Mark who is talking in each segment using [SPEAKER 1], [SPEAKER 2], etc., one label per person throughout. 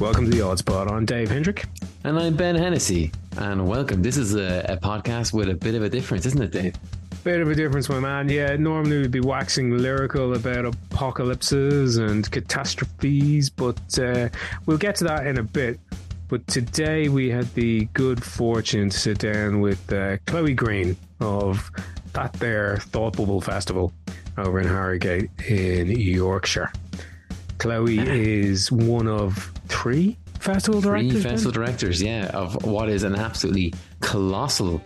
[SPEAKER 1] Welcome to the Odds Pod. I'm Dave Hendrick.
[SPEAKER 2] And I'm Ben Hennessy. And welcome. This is a, a podcast with a bit of a difference, isn't it, Dave?
[SPEAKER 1] Bit of a difference, my man. Yeah, normally we'd be waxing lyrical about apocalypses and catastrophes, but uh, we'll get to that in a bit. But today we had the good fortune to sit down with uh, Chloe Green of that there Thought Bubble Festival over in Harrogate in Yorkshire. Chloe is one of three festival directors.
[SPEAKER 2] Three
[SPEAKER 1] then?
[SPEAKER 2] festival directors, yeah, of what is an absolutely colossal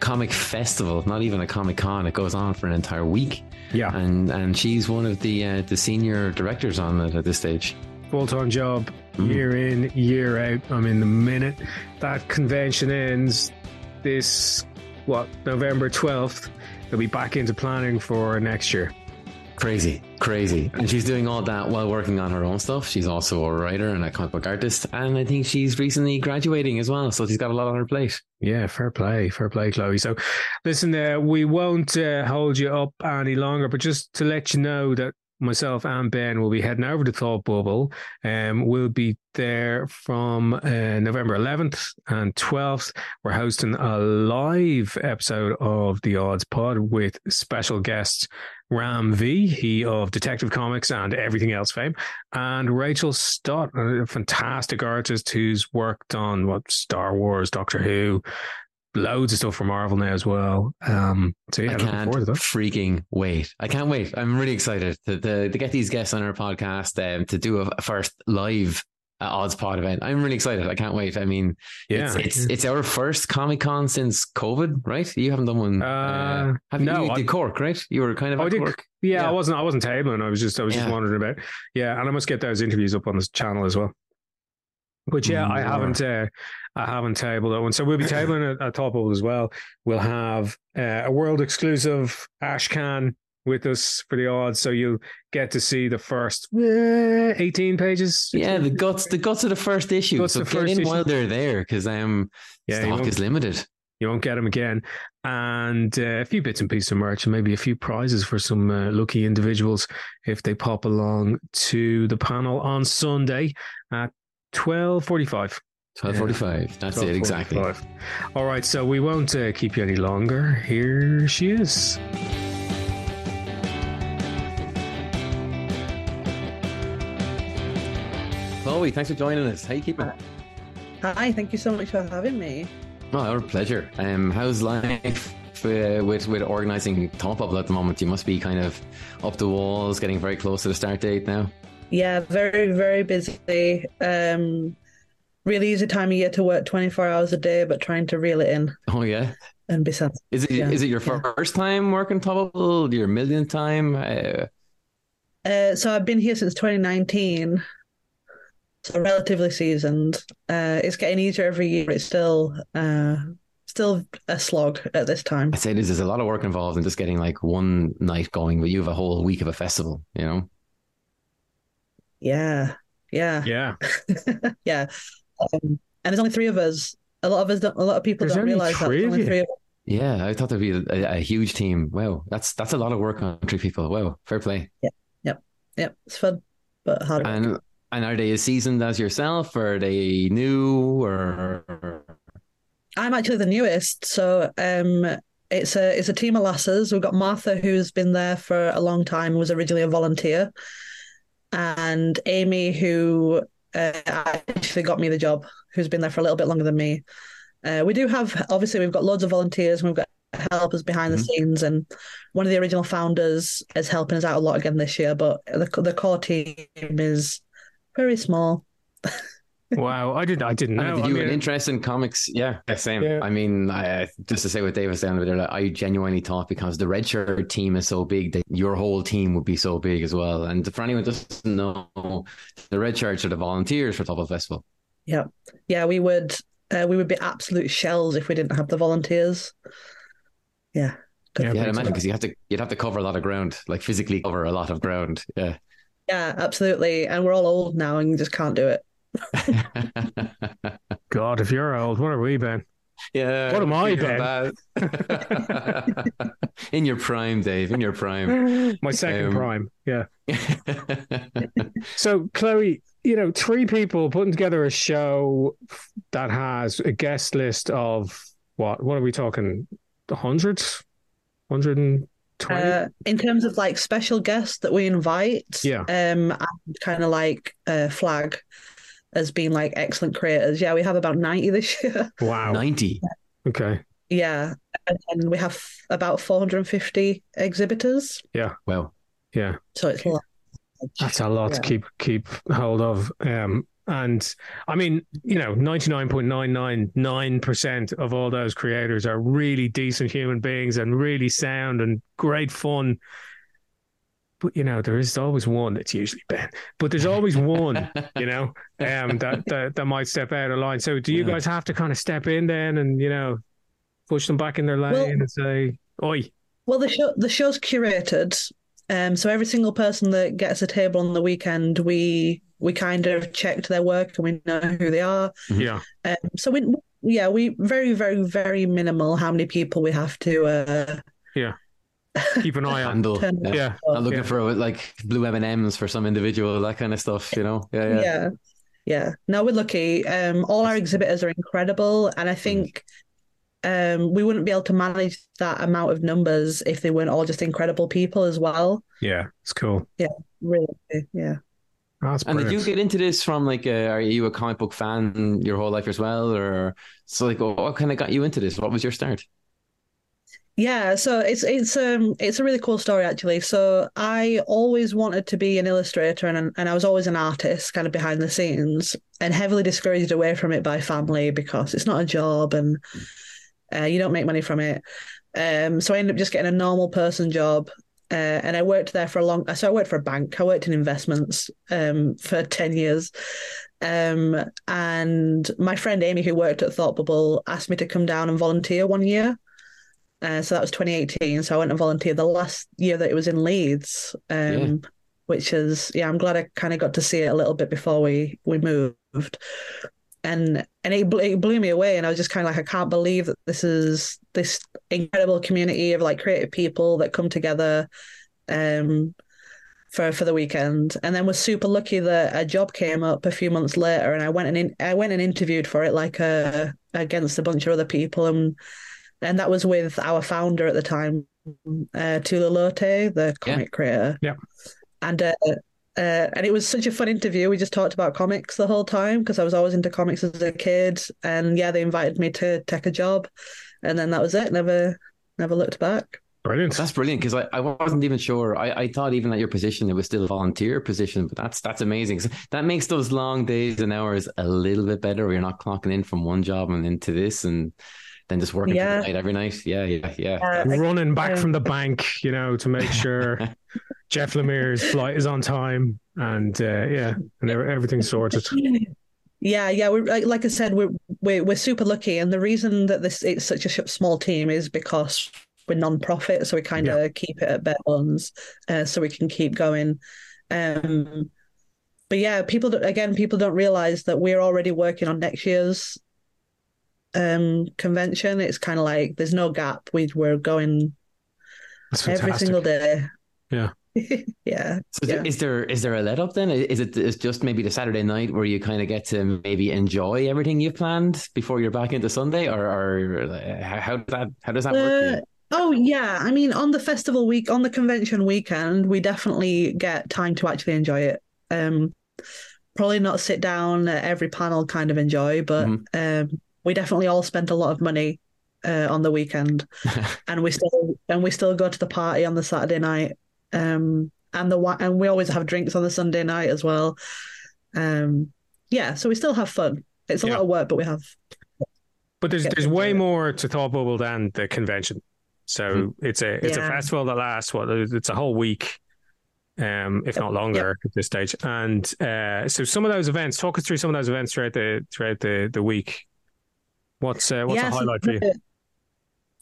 [SPEAKER 2] comic festival. Not even a comic con. It goes on for an entire week.
[SPEAKER 1] Yeah.
[SPEAKER 2] and and she's one of the uh, the senior directors on it at this stage.
[SPEAKER 1] full time job,
[SPEAKER 2] Mm.
[SPEAKER 1] year in, year out. I mean, the minute that convention ends this what November 12th. They'll be back into planning for next year.
[SPEAKER 2] Crazy, crazy. And she's doing all that while working on her own stuff. She's also a writer and a comic book artist. And I think she's recently graduating as well. So she's got a lot on her plate.
[SPEAKER 1] Yeah, fair play, fair play, Chloe. So, listen, uh, we won't uh, hold you up any longer, but just to let you know that myself and Ben will be heading over to Thought Bubble. Um, we'll be there from uh, November 11th and 12th. We're hosting a live episode of the Odds Pod with special guests Ram V, he of Detective Comics and everything else fame, and Rachel Stott, a fantastic artist who's worked on what Star Wars, Doctor Who, loads of stuff for Marvel now as well. Um, so yeah,
[SPEAKER 2] I can't
[SPEAKER 1] forward to that.
[SPEAKER 2] freaking wait. I can't wait. I'm really excited to, to, to get these guests on our podcast um, to do a, a first live uh, odds pod event. I'm really excited. I can't wait. I mean,
[SPEAKER 1] Yeah,
[SPEAKER 2] it's it's, it's our first Comic Con since COVID, right? You haven't done one.
[SPEAKER 1] Uh,
[SPEAKER 2] have you,
[SPEAKER 1] no,
[SPEAKER 2] you
[SPEAKER 1] I-
[SPEAKER 2] did Cork, right? You were kind of
[SPEAKER 1] Oh, I did-
[SPEAKER 2] Cork.
[SPEAKER 1] yeah,
[SPEAKER 2] Yeah.
[SPEAKER 1] I wasn't. I wasn't tabling. I was just. I was just wondering about. Yeah, and I must get those interviews up on this channel as well. But yeah, I
[SPEAKER 2] Mm,
[SPEAKER 1] haven't. Uh, I haven't tabled that one. So we'll be tabling at, at Thought Bubble as well. We'll have uh, a world exclusive Ashcan with us for the odds, so you'll get to see the first uh, eighteen pages.
[SPEAKER 2] Yeah, the guts, the guts of the first issue.
[SPEAKER 1] Guts
[SPEAKER 2] so
[SPEAKER 1] the
[SPEAKER 2] get in
[SPEAKER 1] issue.
[SPEAKER 2] while they're there because um,
[SPEAKER 1] Yeah,
[SPEAKER 2] stock is limited.
[SPEAKER 1] You won't get them again. And uh, a few bits and pieces of merch and maybe a few prizes for some uh, lucky individuals if they pop along to the panel on Sunday at 12.45.
[SPEAKER 2] Twelve forty-five. That's it exactly.
[SPEAKER 1] All right, so we won't uh, keep you any longer. Here she is.
[SPEAKER 2] Thanks for joining us. How you keeping?
[SPEAKER 3] Hi, thank you so much for having me.
[SPEAKER 2] Oh, our pleasure. Um, how's life uh, with with organising Thought Bubble at the moment? You must be kind of up the walls, getting very close to the start date now.
[SPEAKER 3] Yeah, very, very busy. Um, really easy time of year to work 24 hours a day, but trying to reel it in
[SPEAKER 2] Oh yeah,
[SPEAKER 3] and be sensible.
[SPEAKER 2] is it is
[SPEAKER 3] Yeah,
[SPEAKER 2] it your
[SPEAKER 3] yeah.
[SPEAKER 2] first time working Thought Bubble? Your millionth time? Uh,
[SPEAKER 3] Uh, so I've been here since 2019, so relatively seasoned. Uh, it's getting easier every year. It's still, uh, still a slog at this time.
[SPEAKER 2] I'd say there's, there's a lot of work involved in just getting like one night going, but you have a whole week of a festival. You know.
[SPEAKER 3] Yeah, yeah,
[SPEAKER 1] Yeah.
[SPEAKER 3] yeah. Um, and there's only three of us. A lot of us don't. A lot of people
[SPEAKER 1] There's
[SPEAKER 3] don't realize that there's only three of us.
[SPEAKER 2] Yeah, I thought there'd be a, a huge team. Wow, that's that's a lot of work on three people. Wow, fair play.
[SPEAKER 3] Yeah, yep, yep. it's fun, but hard. work.
[SPEAKER 2] And are they as seasoned as yourself, or are they new, or
[SPEAKER 3] I'm actually the newest, so um, it's a it's a team of lasses. We've got Martha, who's been there for a long time, was originally a volunteer, and Amy, who uh, actually got me the job, who's been there for a little bit longer than me. Uh, we do have obviously we've got loads of volunteers and we've got helpers behind
[SPEAKER 2] Mhm.
[SPEAKER 3] the scenes, and one of the original founders is helping us out a lot again this year. But the the core team is very small.
[SPEAKER 1] Wow. I didn't, I didn't
[SPEAKER 2] And
[SPEAKER 1] know.
[SPEAKER 2] did
[SPEAKER 1] I
[SPEAKER 2] you
[SPEAKER 1] mean,
[SPEAKER 2] an interest in comics? Yeah, yeah, same.
[SPEAKER 1] Yeah.
[SPEAKER 2] I mean, I, just to say what Dave was saying over there, like, I genuinely thought because the red shirt team is so big that your whole team would be so big as well. And for anyone who doesn't know, the red shirts are the volunteers for Thought Bubble Festival.
[SPEAKER 3] Yeah, yeah, we would uh, we would be absolute shells if we didn't have the volunteers. Yeah, good.
[SPEAKER 1] Yeah,
[SPEAKER 2] Yeah, imagine because you have to you'd have to cover a lot of ground, like physically cover a lot of ground. Yeah.
[SPEAKER 3] Yeah, absolutely. And we're all old now and you just can't do it.
[SPEAKER 1] God, if you're old, what are we, Ben?
[SPEAKER 2] yeah.
[SPEAKER 1] What am I,
[SPEAKER 2] feel bad. in your prime, Dave. In your prime.
[SPEAKER 1] My second
[SPEAKER 2] Um,
[SPEAKER 1] prime. Yeah. So, Chloe, you know, three people putting together a show that has a guest list of what? What are we talking? Hundreds, hundred and twenty.
[SPEAKER 3] Uh, in terms of like special guests that we invite,
[SPEAKER 1] Yeah.
[SPEAKER 3] um, and kind of like uh, flag as being like excellent creators. Yeah, we have about ninety this year.
[SPEAKER 1] wow.
[SPEAKER 2] 90.
[SPEAKER 1] Okay.
[SPEAKER 3] yeah, and, and we have about four hundred and fifty exhibitors.
[SPEAKER 2] Yeah. Well.
[SPEAKER 1] Yeah.
[SPEAKER 3] So it's a lot.
[SPEAKER 1] That's a lot to keep keep hold of. Um, and I mean, you know, ninety nine point nine nine nine percent of all those creators are really decent human beings and really sound and great fun. But you know, there is always one. It's usually Ben, but there's always one. You know, um, that that that might step out of line. So, do you
[SPEAKER 2] Yeah.
[SPEAKER 1] guys have to kind of step in then and you know, push them back in their lane
[SPEAKER 3] Well-
[SPEAKER 1] and say, "Oi,
[SPEAKER 3] Well, the show the show's curated, um, so every single person that gets a table on the weekend, we we kind of checked their work and we know who they are.
[SPEAKER 1] yeah,
[SPEAKER 3] Um, so we yeah we very very very minimal how many people we have to uh,
[SPEAKER 1] keep an eye on."
[SPEAKER 2] Handle. Yeah.
[SPEAKER 1] Yeah,
[SPEAKER 2] Not looking
[SPEAKER 1] Yeah.
[SPEAKER 2] for like blue M and M's for some individual, that kind of stuff. You know. Yeah.
[SPEAKER 3] yeah.
[SPEAKER 2] Yeah.
[SPEAKER 3] yeah no we're lucky um all our exhibitors are incredible and i think um we wouldn't be able to manage that amount of numbers if they weren't all just incredible people as well
[SPEAKER 1] yeah, it's cool.
[SPEAKER 3] Yeah, really yeah
[SPEAKER 1] That's
[SPEAKER 2] And did you get into this from like, uh, are you a comic book fan your whole life as well, or so like, what kind of got you into this? What was your start?
[SPEAKER 3] Yeah, so it's it's um it's a really cool story actually. So I always wanted to be an illustrator and and I was always an artist kind of behind the scenes and heavily discouraged away from it by family because it's not a job and uh, you don't make money from it. Um so I ended up just getting a normal person job. Uh, and I worked there for a long so I worked for a bank. I worked in investments um for 10 years. Um and my friend Amy who worked at Thought Bubble asked me to come down and volunteer one year. Uh, so that was 2018. So I went and volunteered the last year that it was in Leeds, um,
[SPEAKER 2] Yeah.
[SPEAKER 3] which is yeah. I'm glad I kind of got to see it a little bit before we we moved, and and it, it blew me away. And I was just kind of like, I can't believe that this is this incredible community of like creative people that come together, um, for for the weekend. And then was super lucky that a job came up a few months later, and I went and in, I went and interviewed for it like uh, against a bunch of other people and and that was with our founder at the time, uh, Tula Lotay, the comic creator.
[SPEAKER 1] Yeah.
[SPEAKER 3] And uh, uh, and it was such a fun interview. We just talked about comics the whole time because I was always into comics as a kid. And yeah, they invited me to take a job, and then that was it. Never, never looked back.
[SPEAKER 1] Brilliant.
[SPEAKER 2] That's brilliant because I, I wasn't even sure. I, I thought even at your position it was still a volunteer position, but that's that's amazing. 'Cause that makes those long days and hours a little bit better. Where you're not clocking in from one job and into this, and then just working
[SPEAKER 3] Yeah.
[SPEAKER 2] the night every night. Yeah, yeah, yeah.
[SPEAKER 3] Uh,
[SPEAKER 1] Running back from the bank, you know, to make sure Jeff Lemire's flight is on time and uh, yeah, and everything's sorted.
[SPEAKER 3] Yeah, yeah. We're like, like I said, we're we're we're super lucky, and the reason that this it's such a small team is because we're non-profit, so we kind of keep it at bare bones, uh, so we can keep going. Um, but yeah, people don't, again, people don't realize that we're already working on next year's um convention. It's kind of like there's no gap. We we're going every single day.
[SPEAKER 1] Yeah.
[SPEAKER 3] yeah.
[SPEAKER 2] So
[SPEAKER 3] Yeah.
[SPEAKER 2] is there is there a let up then? Is it is just maybe the Saturday night where you kind of get to maybe enjoy everything you've planned before you're back into Sunday, or or how, how does that how does that work? for you?
[SPEAKER 3] Uh, oh yeah, I mean, on the festival week, on the convention weekend, we definitely get time to actually enjoy it. Um, probably not sit down at every panel, kind of enjoy, but
[SPEAKER 2] Mhm.
[SPEAKER 3] um, we definitely all spent a lot of money uh, on the weekend, and we still and we still go to the party on the Saturday night. Um, and the and we always have drinks on the Sunday night as well. Um, yeah, so we still have fun. It's a
[SPEAKER 1] Yeah.
[SPEAKER 3] lot of work, but we have
[SPEAKER 1] But there's there's way
[SPEAKER 3] it.
[SPEAKER 1] more to Thought Bubble than the convention. So it's a it's a festival that lasts what it's a whole week, um, if not longer at this stage. And uh, so some of those events, talk us through some of those events throughout the throughout the the week. What's uh, what's
[SPEAKER 3] Yeah,
[SPEAKER 1] a
[SPEAKER 3] so
[SPEAKER 1] highlight for you?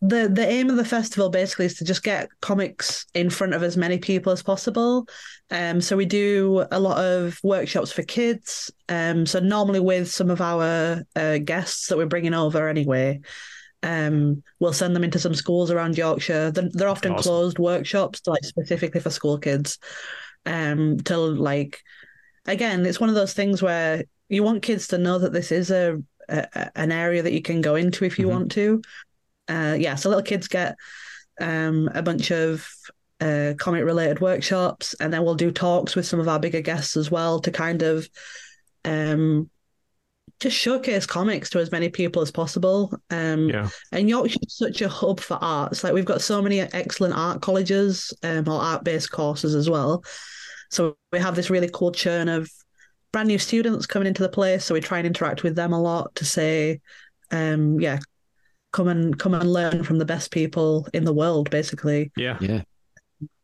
[SPEAKER 3] The, the aim of the festival basically is to just get comics in front of as many people as possible. Um, so we do a lot of workshops for kids. Um, so normally with some of our uh, guests that we're bringing over anyway. Um, we'll send them into some schools around Yorkshire. They're, they're often
[SPEAKER 1] Awesome.
[SPEAKER 3] closed workshops, like specifically for school kids, um, to like again, it's one of those things where you want kids to know that this is a, a an area that you can go into if you
[SPEAKER 2] Mhm.
[SPEAKER 3] want to. Uh, yeah, so little kids get um, a bunch of uh, comic related workshops, and then we'll do talks with some of our bigger guests as well to kind of um, just showcase comics to as many people as possible. Um,
[SPEAKER 1] Yeah.
[SPEAKER 3] and Yorkshire's such a hub for arts. Like we've got so many excellent art colleges um, or art based courses as well. So we have this really cool churn of brand new students coming into the place. So we try and interact with them a lot to say, um, yeah, come and come and learn from the best people in the world, basically.
[SPEAKER 1] Yeah.
[SPEAKER 2] Yeah,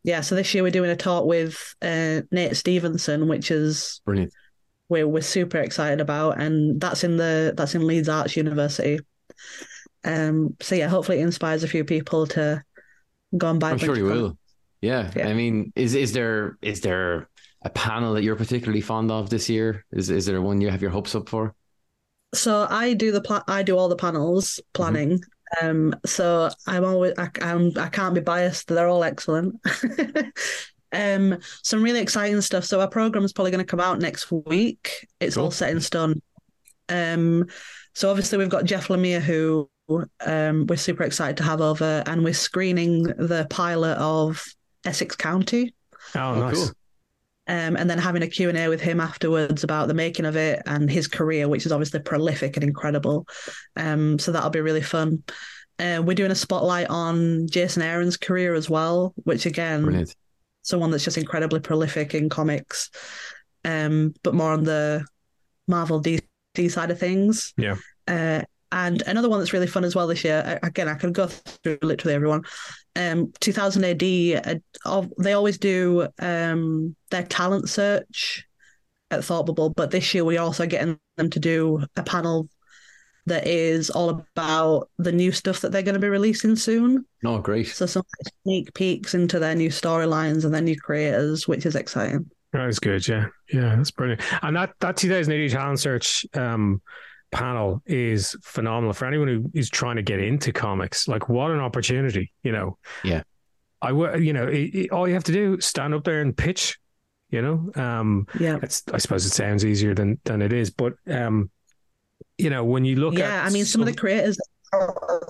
[SPEAKER 3] Yeah. So this year we're doing a talk with uh, Nate Stevenson, which is
[SPEAKER 2] brilliant.
[SPEAKER 3] we're we're super excited about, and that's in the that's in Leeds Arts University. Um. So yeah, hopefully it inspires a few people to go and buy. a
[SPEAKER 2] I'm sure
[SPEAKER 3] of
[SPEAKER 2] you will. Yeah.
[SPEAKER 3] Yeah.
[SPEAKER 2] I mean, is is there is there a panel that you're particularly fond of this year? Is is there one you have your hopes up for?
[SPEAKER 3] So I do the pla- I do all the panels planning. Um, so I'm always I, I'm I can't be biased. They're all excellent. um, some really exciting stuff. So our program is probably going to come out next week. It's all set in stone. Um, so obviously we've got Jeff Lemire who um we're super excited to have over, and we're screening the pilot of Essex County.
[SPEAKER 1] Oh,
[SPEAKER 2] Oh,
[SPEAKER 1] nice.
[SPEAKER 2] cool.
[SPEAKER 3] Um, and then having a Q&A with him afterwards about the making of it and his career, which is obviously prolific and incredible. Um, so that'll be really fun. Uh, we're doing a spotlight on Jason Aaron's career as well, which again,
[SPEAKER 2] Brilliant.
[SPEAKER 3] someone that's just incredibly prolific in comics, um, but more on the Marvel DC side of things.
[SPEAKER 1] Yeah.
[SPEAKER 3] Uh, and another one that's really fun as well this year. Again, I can go through literally everyone. Um, 2000 AD. Uh, of- they always do um their talent search at Thought Bubble, but this year we're also getting them to do a panel that is all about the new stuff that they're going to be releasing soon.
[SPEAKER 2] Oh, great.
[SPEAKER 3] So some sneak peeks into their new storylines and their new creators, which is exciting.
[SPEAKER 1] That is good. Yeah. Yeah. That's brilliant. And that, that 2000 AD talent search um, panel is phenomenal for anyone who is trying to get into comics. Like, what an opportunity, you know?
[SPEAKER 2] Yeah.
[SPEAKER 1] I would, you know, it, it- all you have to do is stand up there and pitch, you know? Um,
[SPEAKER 3] Yeah.
[SPEAKER 1] it's, I suppose it sounds easier than, than it is, but, um, you know, when you look at
[SPEAKER 3] yeah, I mean, some of the creators are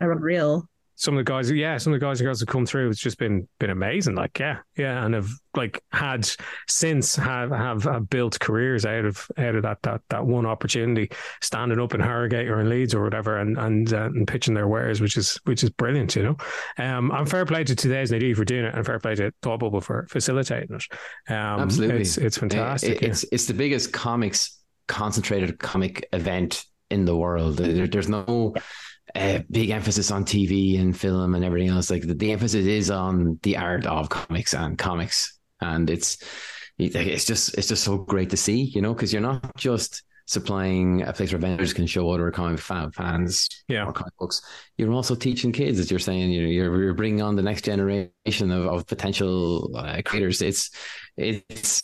[SPEAKER 3] unreal.
[SPEAKER 1] Some of the guys, yeah, some of the guys and girls have come through. It's just been been amazing. Like, yeah, yeah, and have like had since have have, have built careers out of out of that that that one opportunity, standing up in Harrogate or in Leeds or whatever, and and uh, and pitching their wares, which is which is brilliant. You know, um, and fair play to 2000 for doing it, and fair play to Thought Bubble for facilitating it. Um,
[SPEAKER 2] Absolutely.
[SPEAKER 1] it's it's fantastic.
[SPEAKER 2] It- it's it's the biggest comics concentrated comic event in the world. There, there's no uh, big emphasis on TV and film and everything else. Like the, the emphasis is on the art of comics and comics, and it's it's just it's just so great to see, you know, because you're not just supplying a place where vendors can show other comic fan, fans
[SPEAKER 1] Yeah.
[SPEAKER 2] or comic books. You're also teaching kids, as you're saying. You're you're, you're bringing on the next generation of, of potential uh, creators. It's it's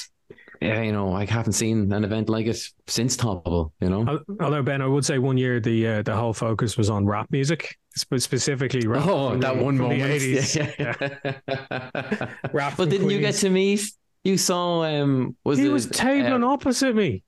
[SPEAKER 2] yeah, you know, I haven't seen an event like it since Thought Bubble, you know.
[SPEAKER 1] Although Ben, I would say one year the uh, the whole focus was on rap music, spe- specifically rap.
[SPEAKER 2] Oh, that
[SPEAKER 1] the-
[SPEAKER 2] one
[SPEAKER 1] from the
[SPEAKER 2] moment.
[SPEAKER 1] 80s.
[SPEAKER 2] Yeah.
[SPEAKER 1] Rap
[SPEAKER 2] but didn't you get to meet? You saw um was
[SPEAKER 1] he
[SPEAKER 2] it,
[SPEAKER 1] was tabling
[SPEAKER 2] uh,
[SPEAKER 1] opposite me.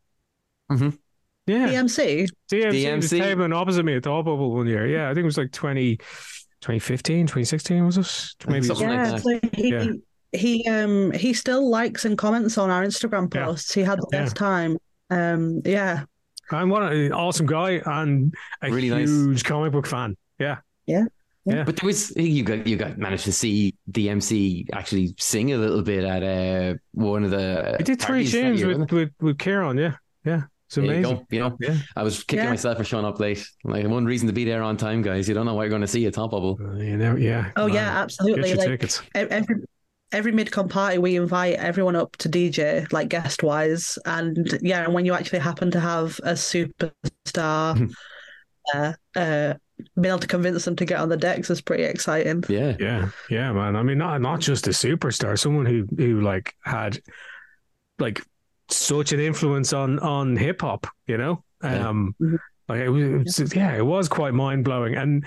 [SPEAKER 2] Mhm.
[SPEAKER 1] Yeah,
[SPEAKER 3] DMC.
[SPEAKER 1] DMC, was
[SPEAKER 2] DMC.
[SPEAKER 1] tabling opposite me at the Bubble one year. Yeah, I think it was like 20, 2015, 2016, was it? Maybe
[SPEAKER 2] something like
[SPEAKER 3] Yeah,
[SPEAKER 2] that.
[SPEAKER 3] so he
[SPEAKER 1] Yeah.
[SPEAKER 3] He um he still likes and comments on our Instagram
[SPEAKER 1] Yeah.
[SPEAKER 3] posts. He had the
[SPEAKER 1] Yeah.
[SPEAKER 3] best time. Um, yeah,
[SPEAKER 1] And what an awesome guy and a
[SPEAKER 2] Really nice.
[SPEAKER 1] huge comic book fan. Yeah. Yeah. Yeah.
[SPEAKER 2] But there was you got you got managed to see the MC actually sing a little bit at uh, one of the.
[SPEAKER 1] He did three
[SPEAKER 2] parties
[SPEAKER 1] tunes
[SPEAKER 2] year,
[SPEAKER 1] with, with, with Kieran. Yeah. Yeah. It's
[SPEAKER 2] There you
[SPEAKER 1] amazing.
[SPEAKER 2] go, You know,
[SPEAKER 1] Yeah.
[SPEAKER 2] I was kicking
[SPEAKER 3] Yeah.
[SPEAKER 2] myself for showing up late. Like one reason to be there on time, guys. You don't know what you're going to see at Thought Bubble.
[SPEAKER 1] Uh, you know, yeah.
[SPEAKER 3] Oh
[SPEAKER 1] Man,
[SPEAKER 3] yeah,
[SPEAKER 1] Get
[SPEAKER 3] absolutely.
[SPEAKER 1] your
[SPEAKER 3] Like
[SPEAKER 1] tickets.
[SPEAKER 3] every every midcon party, we invite everyone up to DJ, like guest wise, and yeah, and when you actually happen to have a superstar, uh, uh, being able to convince them to get on the decks is pretty exciting.
[SPEAKER 2] Yeah,
[SPEAKER 1] Yeah, yeah, man. I mean, not not just a superstar, someone who who like had like such an influence on on hip hop. You know,
[SPEAKER 2] Yeah.
[SPEAKER 1] um,
[SPEAKER 3] Mhm.
[SPEAKER 1] like it was, it was- yeah, it was quite mind blowing. And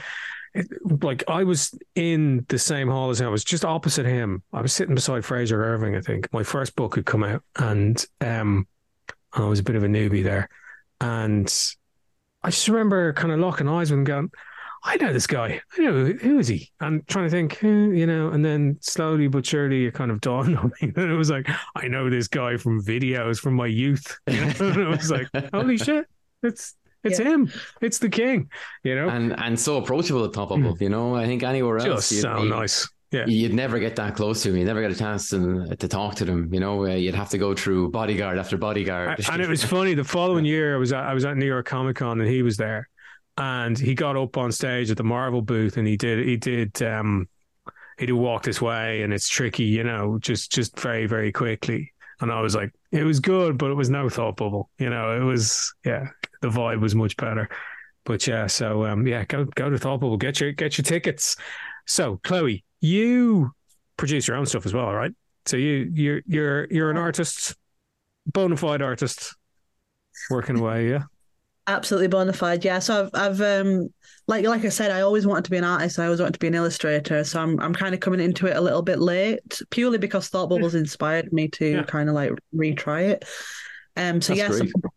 [SPEAKER 1] it, like I was in the same hall as him. I was just opposite him. I was sitting beside Frazer Irving. I think my first book had come out, and um, I was a bit of a newbie there, and I just remember kind of locking eyes with him, going, "I know this guy. I know who is he?" And trying to think, you know, and then slowly but surely it kind of dawned on me that it was like, I know this guy from videos from my youth. You know? and it was like, holy shit, it's it's
[SPEAKER 3] Yeah.
[SPEAKER 1] him. It's the king. You know,
[SPEAKER 2] and and so approachable at top of
[SPEAKER 1] Mm.
[SPEAKER 2] You know, I think anywhere else,
[SPEAKER 1] just
[SPEAKER 2] you'd
[SPEAKER 1] so
[SPEAKER 2] be-
[SPEAKER 1] nice. Yeah.
[SPEAKER 2] You'd never get that close to him. You never get a chance to, to talk to them. You know, uh, you'd have to go through bodyguard after bodyguard.
[SPEAKER 1] And it was funny. The following year, I was at, I was at New York Comic Con, and he was there, and he got up on stage at the Marvel booth, and he did he did um he did walk this way, and it's tricky, you know, just just very very quickly. And I was like, it was good, but it was no thought bubble. You know, it was yeah, the vibe was much better. But yeah, so um yeah, go go to thought bubble, get your get your tickets. So Chloe, you produce your own stuff as well, right? So you you're you're you're an artist, bona fide artist, working away, yeah.
[SPEAKER 3] Absolutely bona fide. Yeah. So I've, I've um, like like I said, I always wanted to be an artist. I always wanted to be an illustrator. So I'm I'm kind of coming into it a little bit late, purely because Thought Bubbles inspired me to
[SPEAKER 1] Yeah.
[SPEAKER 3] kind of like retry it. Um. So
[SPEAKER 2] That's
[SPEAKER 3] yeah. so-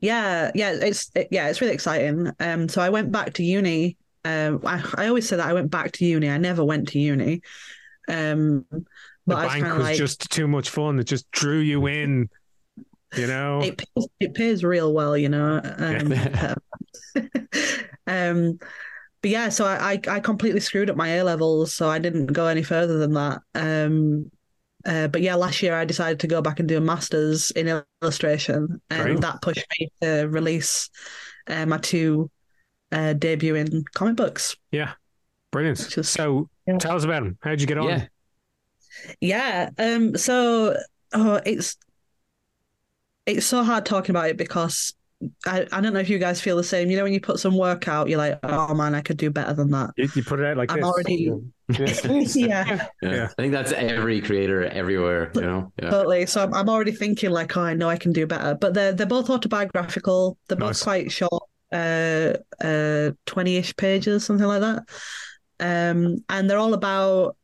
[SPEAKER 3] yeah. Yeah. It's it, yeah. It's really exciting. Um. So I went back to uni. Um. I, I always say that I went back to uni. I never went to uni. Um.
[SPEAKER 1] The
[SPEAKER 3] But I was
[SPEAKER 1] bank was
[SPEAKER 3] like,
[SPEAKER 1] just too much fun. It just drew you in, you know.
[SPEAKER 3] it pays, it pays real well, you know. Um, um, but yeah, so I, I I completely screwed up my A levels, so I didn't go any further than that. Um, uh, but yeah, last year I decided to go back and do a master's in illustration, and
[SPEAKER 1] Great.
[SPEAKER 3] that pushed me to release uh, my two uh, debuting comic books.
[SPEAKER 1] Yeah, brilliant.
[SPEAKER 3] Just-
[SPEAKER 1] so
[SPEAKER 3] yeah.
[SPEAKER 1] tell us about them. How did you get on?
[SPEAKER 2] yeah.
[SPEAKER 3] Yeah. Um. So, oh, it's it's so hard talking about it because I I don't know if you guys feel the same. You know, when you put some work out, you're like, oh man, I could do better than that.
[SPEAKER 1] You, you put it out like
[SPEAKER 3] I'm
[SPEAKER 1] this.
[SPEAKER 3] already-
[SPEAKER 1] Yeah.
[SPEAKER 3] yeah,
[SPEAKER 2] Yeah.
[SPEAKER 1] Yeah.
[SPEAKER 2] I think that's every creator everywhere, you know? Yeah.
[SPEAKER 3] totally. So I'm I'm already thinking like, oh, I know I can do better. But they're they're both autobiographical. They're both quite short, uh, uh, twenty-ish pages, something like that. Um, and they're all about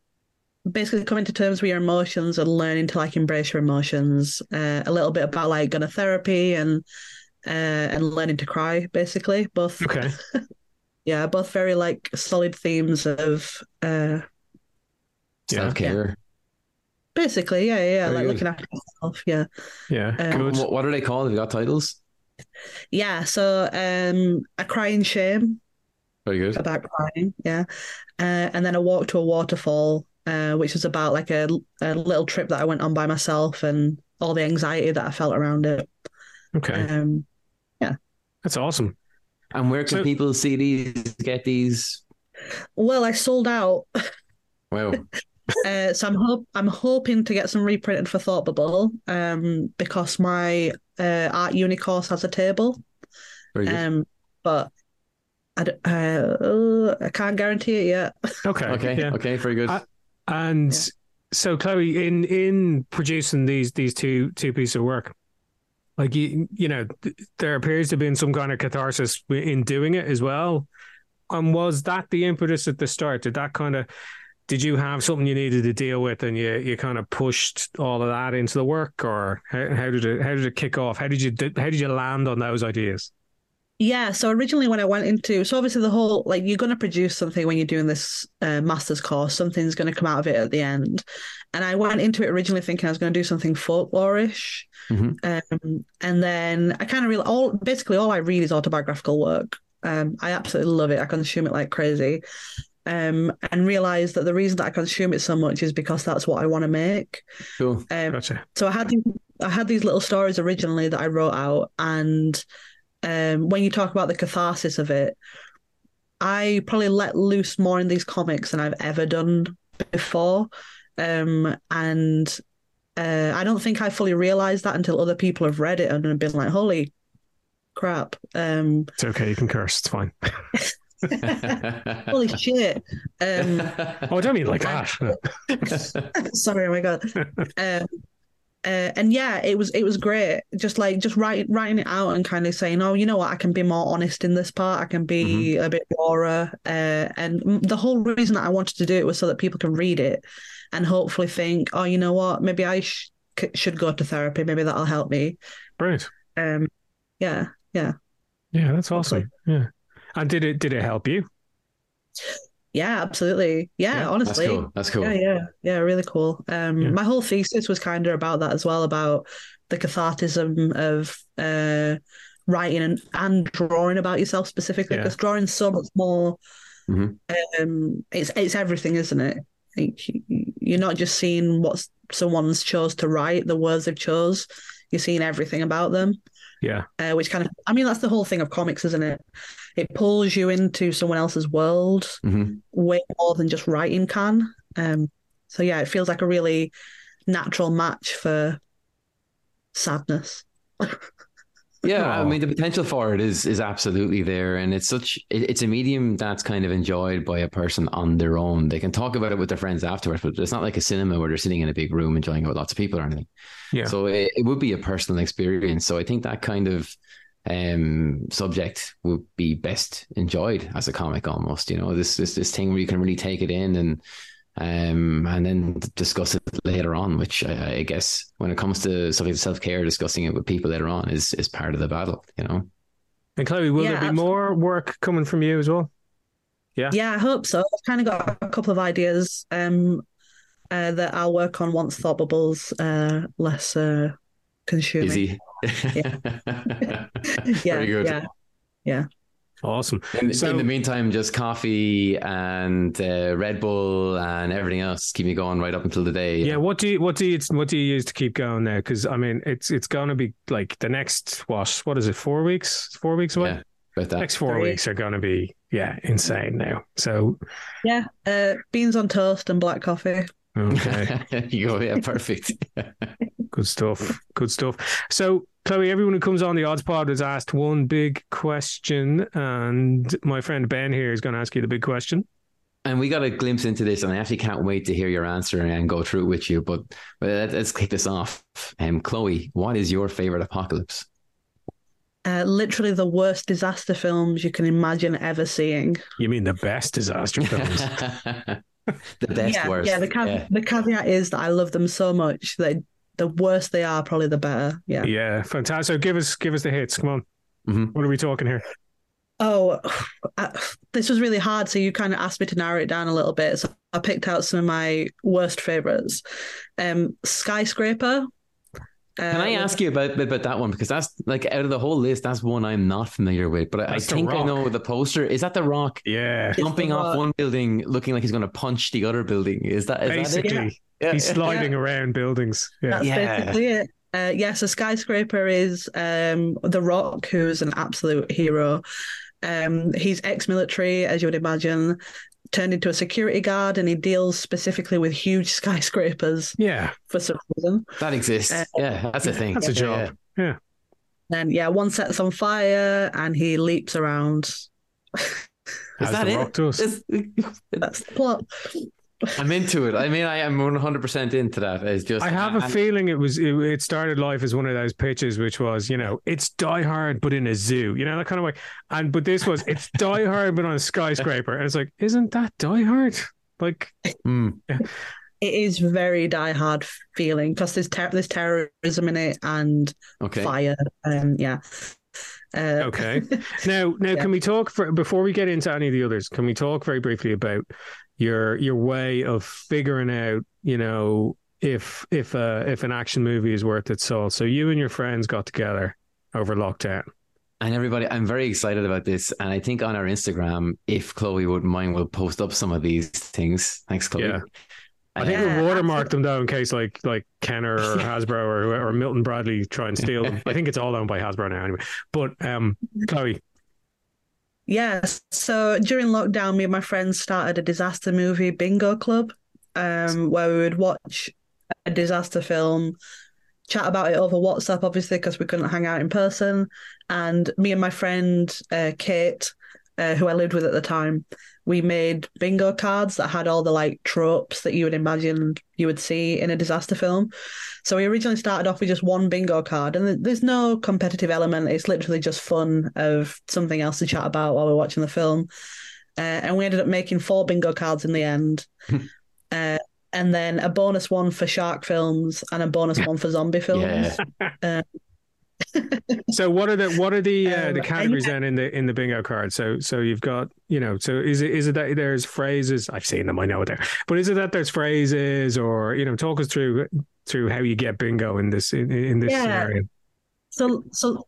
[SPEAKER 3] basically coming to terms with your emotions and learning to like embrace your emotions. Uh, a little bit about like going to therapy and uh, and learning to cry, basically. Both,
[SPEAKER 1] Okay.
[SPEAKER 3] yeah, both very like solid themes of uh,
[SPEAKER 1] Yeah.
[SPEAKER 2] Self care.
[SPEAKER 3] basically, yeah, yeah,
[SPEAKER 2] Very
[SPEAKER 3] like
[SPEAKER 2] good.
[SPEAKER 3] looking after yourself, yeah.
[SPEAKER 1] Yeah.
[SPEAKER 3] Um,
[SPEAKER 1] Good.
[SPEAKER 2] What, what are they called? Have you got titles?
[SPEAKER 3] Yeah, so um, a crying shame
[SPEAKER 2] Very good.
[SPEAKER 3] about crying, yeah, uh, and then a walk to a waterfall, uh, which was about like a, a little trip that I went on by myself and all the anxiety that I felt around it.
[SPEAKER 1] Okay.
[SPEAKER 3] Um, yeah.
[SPEAKER 1] That's awesome.
[SPEAKER 2] And where can
[SPEAKER 1] So-
[SPEAKER 2] people see these, get these?
[SPEAKER 3] well, I sold out,
[SPEAKER 2] Wow.
[SPEAKER 3] uh, so I'm hope I'm hoping to get some reprinted for Thought Bubble, um, because my uh, art uni course has a table,
[SPEAKER 2] Very good.
[SPEAKER 3] um, but I, d- uh, I can't guarantee it yet.
[SPEAKER 1] Okay.
[SPEAKER 2] okay.
[SPEAKER 1] Yeah.
[SPEAKER 2] Okay. Very good.
[SPEAKER 1] Uh, And
[SPEAKER 3] Yeah.
[SPEAKER 1] so, Chloe, in in producing these these two two pieces of work, like you you know, th- there appears to have been some kind of catharsis in doing it as well. And was that the impetus at the start? Did that kind of did you have something you needed to deal with, and you you kind of pushed all of that into the work, or how, how did it how did it kick off? How did you how did you land on those ideas?
[SPEAKER 3] Yeah, so originally when I went into, so obviously the whole like you're going to produce something when you're doing this uh, master's course, something's going to come out of it at the end, and I went into it originally thinking I was going to do something folklorish,
[SPEAKER 2] Mhm.
[SPEAKER 3] um, and then I kind of realized all basically all I read is autobiographical work. Um, I absolutely love it. I consume it like crazy, um, and realized that the reason that I consume it so much is because that's what I want to make.
[SPEAKER 2] Cool.
[SPEAKER 3] Um,
[SPEAKER 1] Gotcha.
[SPEAKER 3] so I had these, I had these little stories originally that I wrote out, and um, when you talk about the catharsis of it, I probably let loose more in these comics than I've ever done before, um, and uh, I don't think I fully realized that until other people have read it and have been like, "Holy crap!" Um,
[SPEAKER 1] It's okay. You can curse. It's fine.
[SPEAKER 3] holy shit! Um,
[SPEAKER 1] Oh, I don't mean like that.
[SPEAKER 3] sorry, oh my god. Um, uh, and yeah, it was it was great. Just like just writing writing it out and kind of saying, oh, you know what, I can be more honest in this part. I can be a bit rawer. Uh, and the whole reason that I wanted to do it was so that people can read it and hopefully think, oh, you know what, maybe I sh- c- should go to therapy. Maybe that'll help me.
[SPEAKER 1] Brilliant.
[SPEAKER 3] Um, yeah, yeah,
[SPEAKER 1] Yeah, that's awesome. Yeah. And did it did it help you?
[SPEAKER 3] Yeah, absolutely. Yeah,
[SPEAKER 1] Yeah,
[SPEAKER 2] That's
[SPEAKER 3] honestly,
[SPEAKER 2] cool. That's cool.
[SPEAKER 3] Yeah, yeah, yeah, really cool. Um,
[SPEAKER 1] Yeah.
[SPEAKER 3] my whole thesis was kind of about that as well, about the cathartism of uh writing and, and drawing about yourself specifically, because drawing's so much more.
[SPEAKER 2] Mhm.
[SPEAKER 3] Um, it's it's everything, isn't it? Like, you're not just seeing what someone's chose to write, the words they've chose. You're seeing everything about them
[SPEAKER 1] Yeah.
[SPEAKER 3] uh, which kind of I mean that's the whole thing of comics, isn't it? It pulls you into someone else's world
[SPEAKER 2] hmm
[SPEAKER 3] way more than just writing can. Um, so yeah, it feels like a really natural match for sadness.
[SPEAKER 2] Yeah, I
[SPEAKER 1] Oh.
[SPEAKER 2] mean the potential for it is is absolutely there, and it's such it, it's a medium that's kind of enjoyed by a person on their own. They can talk about it with their friends afterwards, but it's not like a cinema where they're sitting in a big room enjoying it with lots of people or anything.
[SPEAKER 1] Yeah.
[SPEAKER 2] So it, it would be a personal experience. So I think that kind of um subject would be best enjoyed as a comic almost. You know, this this this thing where you can really take it in and um and then discuss it later on. Which I, I guess when it comes to something like self care, discussing it with people later on is is part of the battle. You know.
[SPEAKER 1] And Chloe, will
[SPEAKER 3] Yeah,
[SPEAKER 1] there be
[SPEAKER 3] absolutely.
[SPEAKER 1] more work coming from you as well? Yeah.
[SPEAKER 3] Yeah, I hope so. I've kind of got a couple of ideas um, uh, that I'll work on once Thought Bubbles uh, less uh, consuming.
[SPEAKER 2] Busy.
[SPEAKER 3] Yeah. Yeah,
[SPEAKER 2] Very good.
[SPEAKER 3] yeah.
[SPEAKER 1] Awesome.
[SPEAKER 2] In,
[SPEAKER 1] So-
[SPEAKER 2] in the meantime, just coffee and uh, Red Bull and everything else keep me going right up until the day.
[SPEAKER 1] Yeah. What do you what do you what do you use to keep going there? Because I mean, it's it's gonna be like the next what what is it? Four weeks? Four weeks away.
[SPEAKER 2] Yeah, about that.
[SPEAKER 1] Next four
[SPEAKER 3] Three.
[SPEAKER 1] weeks are gonna be yeah insane now. So
[SPEAKER 3] Yeah, uh, beans on toast and black coffee.
[SPEAKER 1] Okay.
[SPEAKER 2] you go, yeah, perfect.
[SPEAKER 1] Good stuff. Good stuff. So, Chloe, everyone who comes on the Odds Pod is asked one big question, and my friend Ben here is going to ask you the big question.
[SPEAKER 2] and we got a glimpse into this, and I actually can't wait to hear your answer and go through it with you. But, but let- let's kick this off. Um, Chloe, what is your favorite apocalypse?
[SPEAKER 3] Uh, literally the worst disaster films you can imagine ever seeing.
[SPEAKER 1] You mean the best disaster films?
[SPEAKER 2] the best
[SPEAKER 3] yeah,
[SPEAKER 2] worst.
[SPEAKER 3] yeah. The ca-
[SPEAKER 2] yeah.
[SPEAKER 3] the caveat is that I love them so much that the worse they are, probably the better. Yeah.
[SPEAKER 1] yeah, fantastic. So give us give us the hits. Come on.
[SPEAKER 2] Mhm.
[SPEAKER 1] What are we talking here?
[SPEAKER 3] Oh, I, this was really hard. So you kind of asked me to narrow it down a little bit. So I picked out some of my worst favorites. Um, Skyscraper.
[SPEAKER 2] Can I
[SPEAKER 3] Uh,
[SPEAKER 2] ask you about about that one because that's like out of the whole list, that's one I'm not familiar with. But I, I think I know the poster. Is that the Rock
[SPEAKER 1] Yeah,
[SPEAKER 2] jumping off
[SPEAKER 3] Rock.
[SPEAKER 2] one building, looking like he's going to punch the other building? Is that is that it?
[SPEAKER 1] basically,
[SPEAKER 2] Yeah,
[SPEAKER 1] he's
[SPEAKER 2] yeah.
[SPEAKER 1] sliding around buildings. Yeah,
[SPEAKER 3] That's
[SPEAKER 2] Yeah.
[SPEAKER 3] basically it. Uh, yes, a skyscraper is um, The Rock, who's an absolute hero. Um, he's ex-military, as you would imagine, turned into a security guard, and he deals specifically with huge skyscrapers
[SPEAKER 1] yeah,
[SPEAKER 3] for some reason.
[SPEAKER 2] That exists.
[SPEAKER 3] Uh,
[SPEAKER 2] yeah, that's a thing.
[SPEAKER 1] that's a job. Yeah,
[SPEAKER 3] And yeah, one sets on fire, and he leaps around.
[SPEAKER 2] yeah.
[SPEAKER 1] As
[SPEAKER 2] Is that
[SPEAKER 1] The
[SPEAKER 2] it?
[SPEAKER 1] Rock does.
[SPEAKER 2] It's-
[SPEAKER 3] That's the plot.
[SPEAKER 2] I'm into it. I mean, I am 100 percent into that. It's just
[SPEAKER 1] I have a
[SPEAKER 2] and-
[SPEAKER 1] feeling it was it, it started life as one of those pitches, which was you know it's Die Hard but in a zoo, you know that kind of way. And but this was it's Die Hard but on a skyscraper, and it's like, isn't that Die Hard? Like,
[SPEAKER 2] Mm.
[SPEAKER 3] It is very Die Hard feeling because there's ter- there's terrorism in it and
[SPEAKER 2] Okay.
[SPEAKER 3] fire. Um, yeah. Uh,
[SPEAKER 1] okay, now now
[SPEAKER 3] Yeah.
[SPEAKER 1] can we talk for before we get into any of the others? Can we talk very briefly about your your way of figuring out, you know, if if uh, if an action movie is worth its salt? So you and your friends got together over lockdown.
[SPEAKER 2] And everybody, I'm very excited about this. And I think on our Instagram, if Chloe wouldn't mind, we'll post up some of these things. Thanks, Chloe.
[SPEAKER 1] Yeah. I think
[SPEAKER 3] Yeah,
[SPEAKER 1] we'll watermark them though in case like like Kenner or Hasbro or or Milton Bradley try and steal them. I think it's all owned by Hasbro now anyway. But um, Chloe,
[SPEAKER 3] Yes. So during lockdown, me and my friends started a disaster movie bingo club, um, where we would watch a disaster film, chat about it over WhatsApp, obviously because we couldn't hang out in person. And me and my friend uh, Kate uh, who I lived with at the time, we made bingo cards that had all the like tropes that you would imagine you would see in a disaster film. So we originally started off with just one bingo card, and there's no competitive element. It's literally just fun of something else to chat about while we're watching the film. Uh, and we ended up making four bingo cards in the end. uh, and then a bonus one for shark films and a bonus one for zombie films.
[SPEAKER 2] Yeah.
[SPEAKER 1] So what are the what are the uh,
[SPEAKER 3] Um,
[SPEAKER 1] the categories
[SPEAKER 3] yeah.
[SPEAKER 1] then in the in the bingo card? So so you've got you know so is it is it that there's phrases I've seen them I know there, but is it that there's phrases or you know talk us through through how you get bingo in this in, in this
[SPEAKER 3] Yeah.
[SPEAKER 1] scenario?
[SPEAKER 3] So so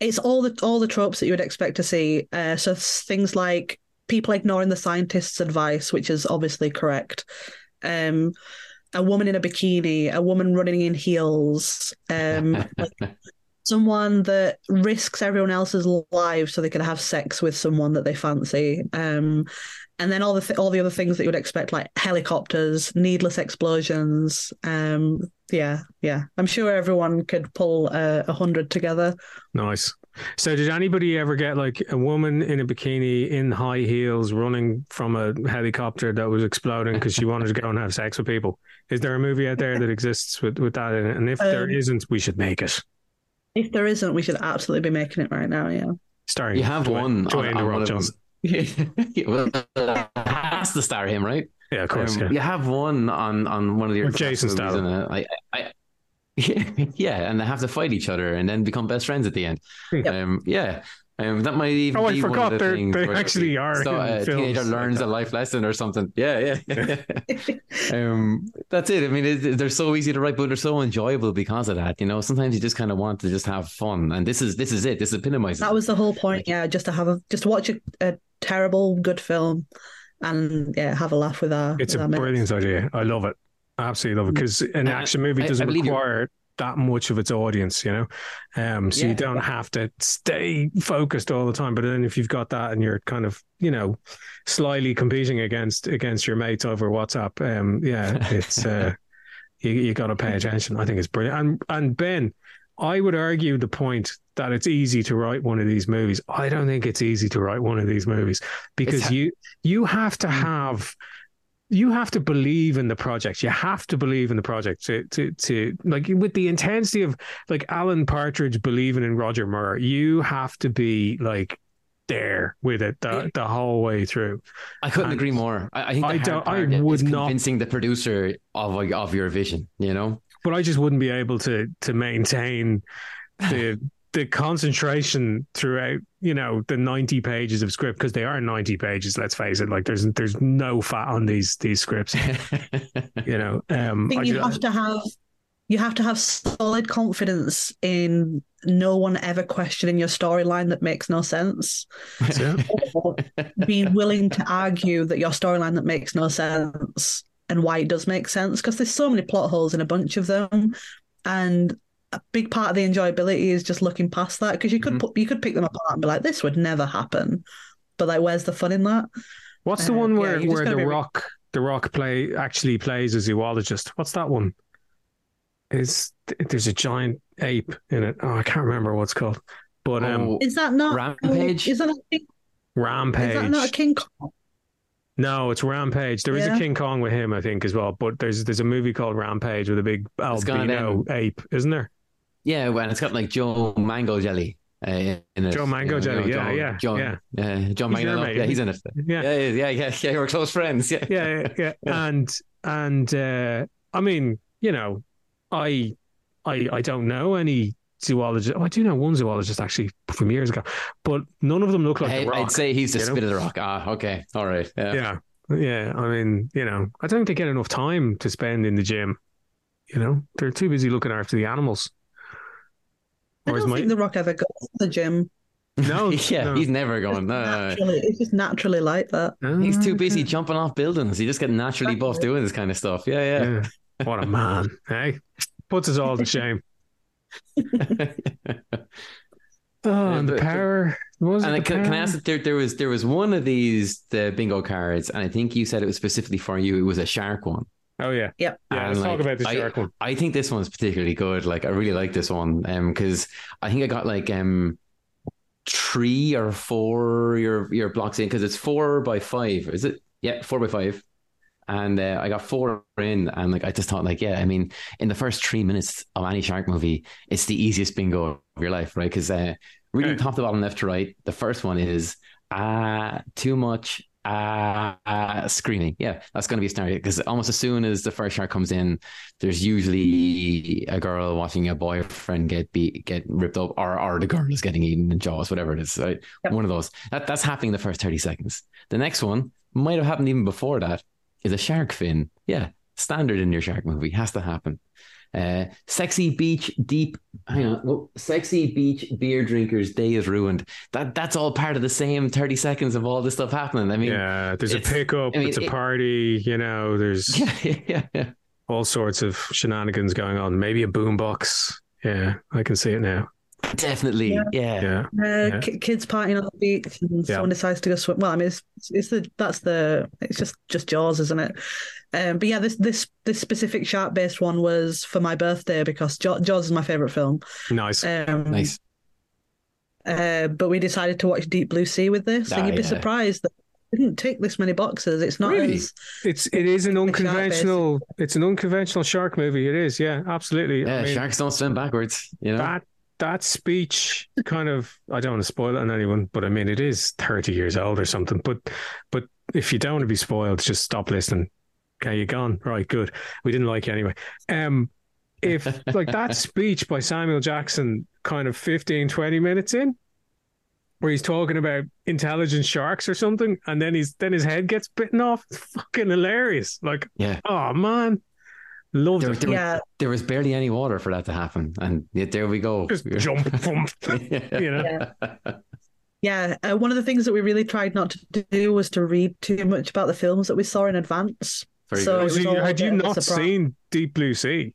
[SPEAKER 3] it's all the all the tropes that you would expect to see. Uh, so things like people ignoring the scientist's advice, which is obviously correct. Um, a woman in a bikini, a woman running in heels, um, like someone that risks everyone else's lives so they can have sex with someone that they fancy. Um, and then all the th- all the other things that you would expect, like helicopters, needless explosions. Um, yeah, yeah. I'm sure everyone could pull uh, a hundred together.
[SPEAKER 1] Nice. So did anybody ever get like a woman in a bikini in high heels running from a helicopter that was exploding because she wanted to go and have sex with people? Is there a movie out there that exists with, with that in it? And if there
[SPEAKER 3] Um,
[SPEAKER 1] isn't, we should make it.
[SPEAKER 3] If there isn't, we should absolutely be making it right now. Yeah.
[SPEAKER 1] Starring
[SPEAKER 2] You have
[SPEAKER 1] Dwayne,
[SPEAKER 2] one
[SPEAKER 1] Dwayne
[SPEAKER 2] on,
[SPEAKER 1] The
[SPEAKER 2] on of
[SPEAKER 1] Johnson.
[SPEAKER 2] Well, has to star him, right?
[SPEAKER 1] Yeah, of course.
[SPEAKER 2] Um,
[SPEAKER 1] yeah.
[SPEAKER 2] You have one on on one of your
[SPEAKER 1] Or Jason
[SPEAKER 2] movies,
[SPEAKER 1] Statham.
[SPEAKER 2] and, uh, I, I, yeah, and they have to fight each other and then become best friends at the end.
[SPEAKER 3] Yep.
[SPEAKER 2] Um, yeah. Um, that might even
[SPEAKER 1] Oh, I
[SPEAKER 2] be
[SPEAKER 1] forgot
[SPEAKER 2] one of the
[SPEAKER 1] they're-
[SPEAKER 2] things
[SPEAKER 1] they
[SPEAKER 2] where
[SPEAKER 1] actually are
[SPEAKER 2] so,
[SPEAKER 1] in
[SPEAKER 2] a
[SPEAKER 1] films
[SPEAKER 2] teenager learns
[SPEAKER 1] that.
[SPEAKER 2] a life lesson or something. Yeah, yeah. um, that's it. I mean, it, they're so easy to write, but they're so enjoyable because of that. You know, sometimes you just kind of want to just have fun, and this is this is it. This epitomizes.
[SPEAKER 3] That was the whole point. Yeah, just to have a just watch a, a terrible good film, and yeah, have a laugh with our.
[SPEAKER 1] It's
[SPEAKER 3] with
[SPEAKER 1] a
[SPEAKER 3] our mates.
[SPEAKER 1] brilliant idea. I love it. Absolutely love it because an
[SPEAKER 2] Uh,
[SPEAKER 1] action movie
[SPEAKER 2] I- I
[SPEAKER 1] doesn't
[SPEAKER 2] believe you're-
[SPEAKER 1] require that much of its audience, you know. Um, so you don't have to stay focused all the time. But then if you've got that and you're kind of, you know, slyly competing against against your mates over WhatsApp, um, yeah, it's uh, you you got to pay attention. I think it's brilliant. And and Ben, I would argue the point that it's easy to write one of these movies. I don't think it's easy to write one of these movies because
[SPEAKER 2] ha-
[SPEAKER 1] you you have to
[SPEAKER 2] Mm.
[SPEAKER 1] have you have to believe in the project. You have to believe in the project to to to like with the intensity of like Alan Partridge believing in Roger Moore. You have to be like there with it the, the whole way through.
[SPEAKER 2] I couldn't
[SPEAKER 1] And
[SPEAKER 2] agree more. I, I think
[SPEAKER 1] I don't- I would not-
[SPEAKER 2] convincing the producer of of your vision. You know,
[SPEAKER 1] But I just wouldn't be able to to maintain the the concentration throughout you know the 90 pages of script because they are 90 pages let's face it like there's there's no fat on these these scripts. You know um
[SPEAKER 3] I think
[SPEAKER 1] I
[SPEAKER 3] you
[SPEAKER 1] ju-
[SPEAKER 3] have to have you have to have solid confidence in no one ever questioning your storyline that makes no sense.
[SPEAKER 1] so,
[SPEAKER 3] Or being willing to argue that your storyline that makes no sense and why it does make sense because there's so many plot holes in a bunch of them. And a big part of the enjoyability is just looking past that because you could
[SPEAKER 2] Mhm.
[SPEAKER 3] put, you could pick them apart and be like this would never happen but like where's the fun in that
[SPEAKER 1] what's the
[SPEAKER 3] Uh,
[SPEAKER 1] one where
[SPEAKER 3] you just
[SPEAKER 1] where the
[SPEAKER 3] be-
[SPEAKER 1] rock the rock play actually plays a zoologist what's that one is there's a giant ape in it oh i can't remember what's called but um
[SPEAKER 2] Oh,
[SPEAKER 3] is that not
[SPEAKER 2] Rampage?
[SPEAKER 3] is that not, is
[SPEAKER 1] rampage
[SPEAKER 3] that not a king Kong?
[SPEAKER 1] No, it's Rampage. There is
[SPEAKER 3] Yeah.
[SPEAKER 1] a King Kong with him, I think, as well. But there's there's a movie called Rampage with a big albino
[SPEAKER 2] um,
[SPEAKER 1] ape, isn't there?
[SPEAKER 2] Yeah, well, it's got like Joe Manganiello. Uh, in it.
[SPEAKER 1] Joe Manganiello, yeah,
[SPEAKER 2] Joe,
[SPEAKER 1] yeah,
[SPEAKER 2] Joe,
[SPEAKER 1] yeah.
[SPEAKER 2] yeah, Joe
[SPEAKER 1] He's
[SPEAKER 2] Mango. yeah, he's in it.
[SPEAKER 1] Yeah,
[SPEAKER 2] Yeah, yeah, yeah, yeah. we're close friends. Yeah,
[SPEAKER 1] yeah, yeah, yeah.
[SPEAKER 2] Yeah.
[SPEAKER 1] And and uh, I mean, you know, I I I don't know any zoologist. Oh, I do know one zoologist actually from years ago, but none of them look like
[SPEAKER 2] I,
[SPEAKER 1] the Rock.
[SPEAKER 2] I'd say he's the
[SPEAKER 1] you know?
[SPEAKER 2] spit of the rock. Ah, okay, all right. Yeah.
[SPEAKER 1] yeah, yeah. I mean, you know, I don't think they get enough time to spend in the gym. You know, they're too busy looking after the animals.
[SPEAKER 3] I
[SPEAKER 1] is
[SPEAKER 3] don't
[SPEAKER 1] my-
[SPEAKER 3] think The Rock ever goes to the gym.
[SPEAKER 1] No,
[SPEAKER 2] yeah,
[SPEAKER 1] no.
[SPEAKER 2] he's never going. No, no, no.
[SPEAKER 3] It's just naturally like that.
[SPEAKER 2] He's too busy
[SPEAKER 1] okay.
[SPEAKER 2] jumping off buildings. He just get naturally buff doing this kind of stuff. Yeah, yeah.
[SPEAKER 1] Yeah. What a man, hey? Puts us all to shame. Oh, and the power. Was it
[SPEAKER 2] and I,
[SPEAKER 1] the
[SPEAKER 2] can, can I
[SPEAKER 1] power?
[SPEAKER 2] ask there, there was there was one of these the bingo cards, and I think you said it was specifically for you. It was a shark one.
[SPEAKER 1] Oh yeah,
[SPEAKER 3] Yep.
[SPEAKER 1] yeah.
[SPEAKER 2] And,
[SPEAKER 1] Let's talk about the
[SPEAKER 2] I-
[SPEAKER 1] shark one.
[SPEAKER 2] I think this one's particularly good. Like I really like this one um because I think I got like um three or four your your blocks in because it's four by five, is it? Yeah, four by five. And uh, I got four in, and like I just thought, like, yeah, I mean, in the first three minutes of any shark movie, it's the easiest bingo of your life, right? Because uh, really
[SPEAKER 1] Okay.
[SPEAKER 2] top to bottom, left to right. The first one is ah too much ah ah, screaming. Yeah, that's going to be a scenario because almost as soon as the first shark comes in, there's usually a girl watching a boyfriend get beat, get ripped up, or or the girl is getting eaten in jaws, whatever it is. Right?
[SPEAKER 3] Yep.
[SPEAKER 2] One of those. That that's happening in the first thirty seconds. The next one might have happened even before that. Is a shark fin. Yeah, standard in your shark movie has to happen. Uh, sexy beach deep. Hang on. Well, sexy beach beer drinkers day is ruined. That that's all part of the same thirty seconds of all this stuff happening. I mean,
[SPEAKER 1] yeah, there's a pickup,
[SPEAKER 2] I mean,
[SPEAKER 1] it's a
[SPEAKER 2] it-
[SPEAKER 1] party, you know, there's
[SPEAKER 2] yeah, yeah, yeah.
[SPEAKER 1] all sorts of shenanigans going on. Maybe a boombox. Yeah, I can see it now.
[SPEAKER 2] Definitely. Yeah,
[SPEAKER 1] Yeah.
[SPEAKER 3] Uh,
[SPEAKER 1] Yeah.
[SPEAKER 3] ki- kids partying on the beach and
[SPEAKER 1] Yeah.
[SPEAKER 3] someone decides to go swim. Well, I mean, it's, it's the that's the it's just just Jaws, isn't it? Um, but yeah, this this this specific shark based one was for my birthday because Jaws, Jaws is my favorite film.
[SPEAKER 1] Nice.
[SPEAKER 3] Um,
[SPEAKER 2] nice.
[SPEAKER 3] Uh, but we decided to watch Deep Blue Sea with this,
[SPEAKER 2] Ah,
[SPEAKER 3] and you'd be
[SPEAKER 2] yeah.
[SPEAKER 3] surprised that it didn't tick this many boxes. It's not
[SPEAKER 2] Really?
[SPEAKER 3] as
[SPEAKER 1] It's it is an unconventional it's an unconventional shark movie. It is, yeah, absolutely.
[SPEAKER 2] Yeah,
[SPEAKER 1] I mean,
[SPEAKER 2] sharks don't swim backwards. You know.
[SPEAKER 1] that that speech kind of I don't want to spoil it on anyone, but I mean it is 30 years old or something. But but if you don't want to be spoiled, just stop listening. Okay, you're gone. Right, good. We didn't like you anyway. Um if like that speech by Samuel Jackson kind of 15, 20 minutes in, where he's talking about intelligent sharks or something, and then he's then his head gets bitten off. It's fucking hilarious. Like,
[SPEAKER 2] Yeah.
[SPEAKER 1] oh man. Loved
[SPEAKER 2] There,
[SPEAKER 1] it.
[SPEAKER 2] there,
[SPEAKER 3] yeah.
[SPEAKER 2] there was barely any water for that to happen, and yet there we go.
[SPEAKER 1] Just jump, boom, you know.
[SPEAKER 3] Yeah, uh, one of the things that we really tried not to do was to read too much about the films that we saw in advance.
[SPEAKER 2] Very
[SPEAKER 3] So-
[SPEAKER 2] good.
[SPEAKER 1] So
[SPEAKER 3] was
[SPEAKER 1] you-
[SPEAKER 3] all a
[SPEAKER 1] had you
[SPEAKER 3] bit of a
[SPEAKER 1] not seen Deep Blue Sea?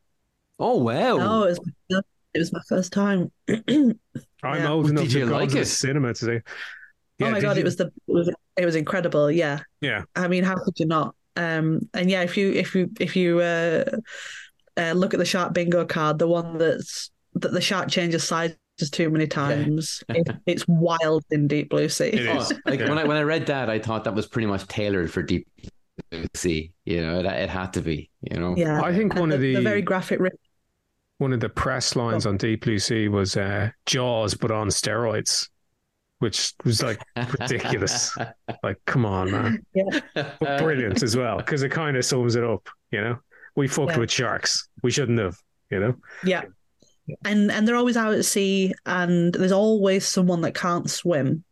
[SPEAKER 2] Oh wow!
[SPEAKER 3] No, it was it was my first time.
[SPEAKER 1] I'm
[SPEAKER 3] Yeah.
[SPEAKER 1] old
[SPEAKER 2] Well,
[SPEAKER 1] enough
[SPEAKER 2] did
[SPEAKER 1] to
[SPEAKER 2] you
[SPEAKER 1] go
[SPEAKER 2] like
[SPEAKER 1] to the
[SPEAKER 2] it?
[SPEAKER 1] cinema to see.
[SPEAKER 3] oh my god,
[SPEAKER 1] you-
[SPEAKER 3] it was the it was, it was incredible. Yeah,
[SPEAKER 1] Yeah.
[SPEAKER 3] I mean, how could you not? Um, and yeah, if you if you if you uh, uh, look at the shark bingo card, the one that's that the shark changes sizes too many times, it, it's wild in Deep Blue Sea.
[SPEAKER 1] It
[SPEAKER 2] Oh, like
[SPEAKER 1] Yeah.
[SPEAKER 2] when I when I read that, I thought that was pretty much tailored for Deep Blue Sea. You know, it, it had to be. You know.
[SPEAKER 3] Yeah,
[SPEAKER 1] I think one
[SPEAKER 3] And
[SPEAKER 1] of
[SPEAKER 3] the,
[SPEAKER 1] the,
[SPEAKER 3] very graphic. Ri-
[SPEAKER 1] one of the press lines on Deep Blue Sea was uh, Jaws, but on steroids, which was like ridiculous. like, come on, man, but brilliant as well because it kind of sums it up. You know, we fucked
[SPEAKER 3] Yeah.
[SPEAKER 1] with sharks. We shouldn't have. You know,
[SPEAKER 3] Yeah. And and they're always out at sea and there's always someone that can't swim